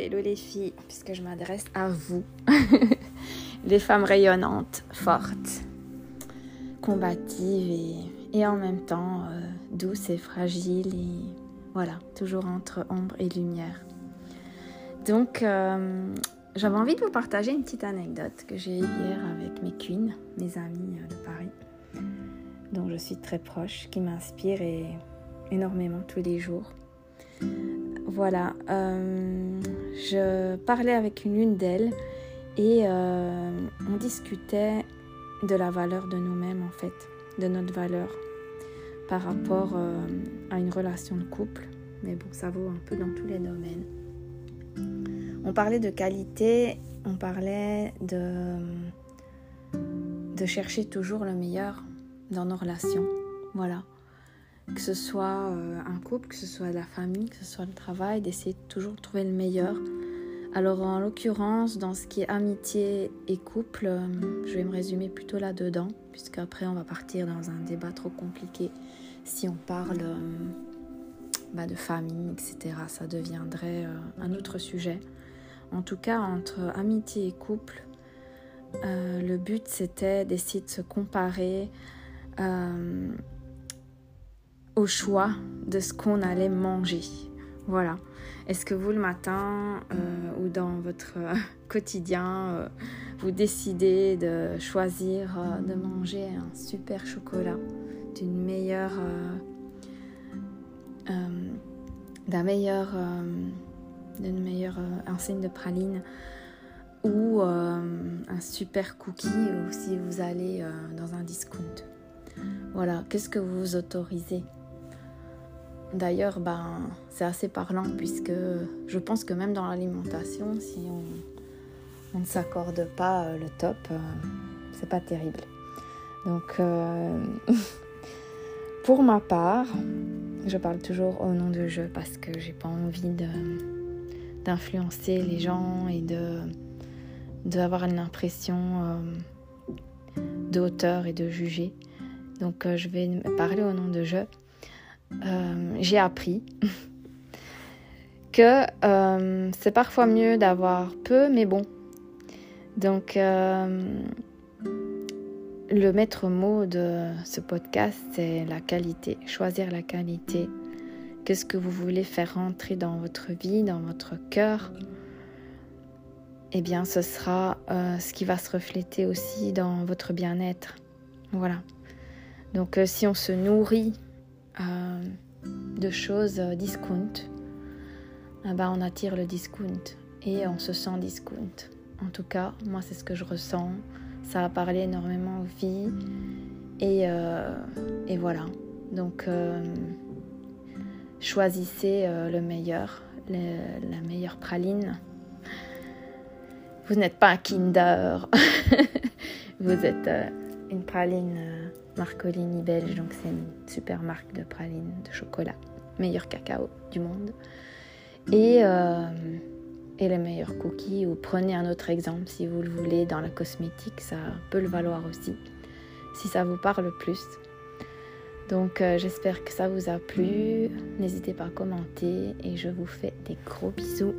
hello les filles, puisque je m'adresse à vous, les femmes rayonnantes, fortes, combatives et, en même temps euh, douces et fragiles et voilà, toujours entre ombre et lumière. Donc, euh, j'avais envie de vous partager une petite anecdote que j'ai eue hier avec mes queens, mes amies euh, de Paris, dont je suis très proche, qui m'inspire énormément tous les jours. Voilà, je parlais avec une d'elles et euh, on discutait de la valeur de nous-mêmes en fait, de notre valeur par rapport euh, à une relation de couple. Mais bon, ça vaut un peu dans tous les domaines. On parlait de qualité, on parlait de chercher toujours le meilleur dans nos relations. Voilà que ce soit euh, un couple, que ce soit la famille, que ce soit le travail, d'essayer de toujours trouver le meilleur. Alors en l'occurrence, dans ce qui est amitié et couple, euh, je vais me résumer plutôt là-dedans, puisqu'après on va partir dans un débat trop compliqué. Si on parle euh, bah, de famille, etc., ça deviendrait un autre sujet. En tout cas, entre amitié et couple, le but c'était d'essayer de se comparer au choix de ce qu'on allait manger. Voilà. Est-ce que vous, le matin euh, ou dans votre euh, quotidien, euh, vous décidez de choisir de manger un super chocolat d'une meilleure, d'un meilleur, d'une meilleure enseigne de praline ou un super cookie ou si vous allez dans un discount? Voilà, qu'est-ce que vous vous autorisez? D'ailleurs, ben, c'est assez parlant puisque je pense que même dans l'alimentation, si on, ne s'accorde pas euh, le top, euh, c'est pas terrible. Donc, euh, pour ma part, je parle toujours au nom de je parce que j'ai pas envie d'influencer les gens et de d'avoir l'impression d'auteur et de juger. Donc, je vais parler au nom de je euh, j'ai appris que euh, c'est parfois mieux d'avoir peu mais bon. Donc euh, le maître mot de ce podcast, c'est la qualité, choisir la qualité. Qu'est-ce que vous voulez faire rentrer dans votre vie, dans votre cœur? Eh bien, ce sera ce qui va se refléter aussi dans votre bien-être. Voilà. Donc, si on se nourrit euh, de choses euh, discount, ben, on attire le discount et on se sent discount. En tout cas, moi c'est ce que je ressens. Ça a parlé énormément aux filles et, euh, et voilà. Donc choisissez le meilleur, la meilleure praline. Vous n'êtes pas un Kinder, vous êtes une praline Marcolini belge, donc c'est une super marque de praline de chocolat, meilleur cacao du monde. Et, euh, et les meilleurs cookies, ou prenez un autre exemple si vous le voulez dans la cosmétique, ça peut le valoir aussi, si ça vous parle plus. Donc euh, j'espère que ça vous a plu, n'hésitez pas à commenter et je vous fais des gros bisous.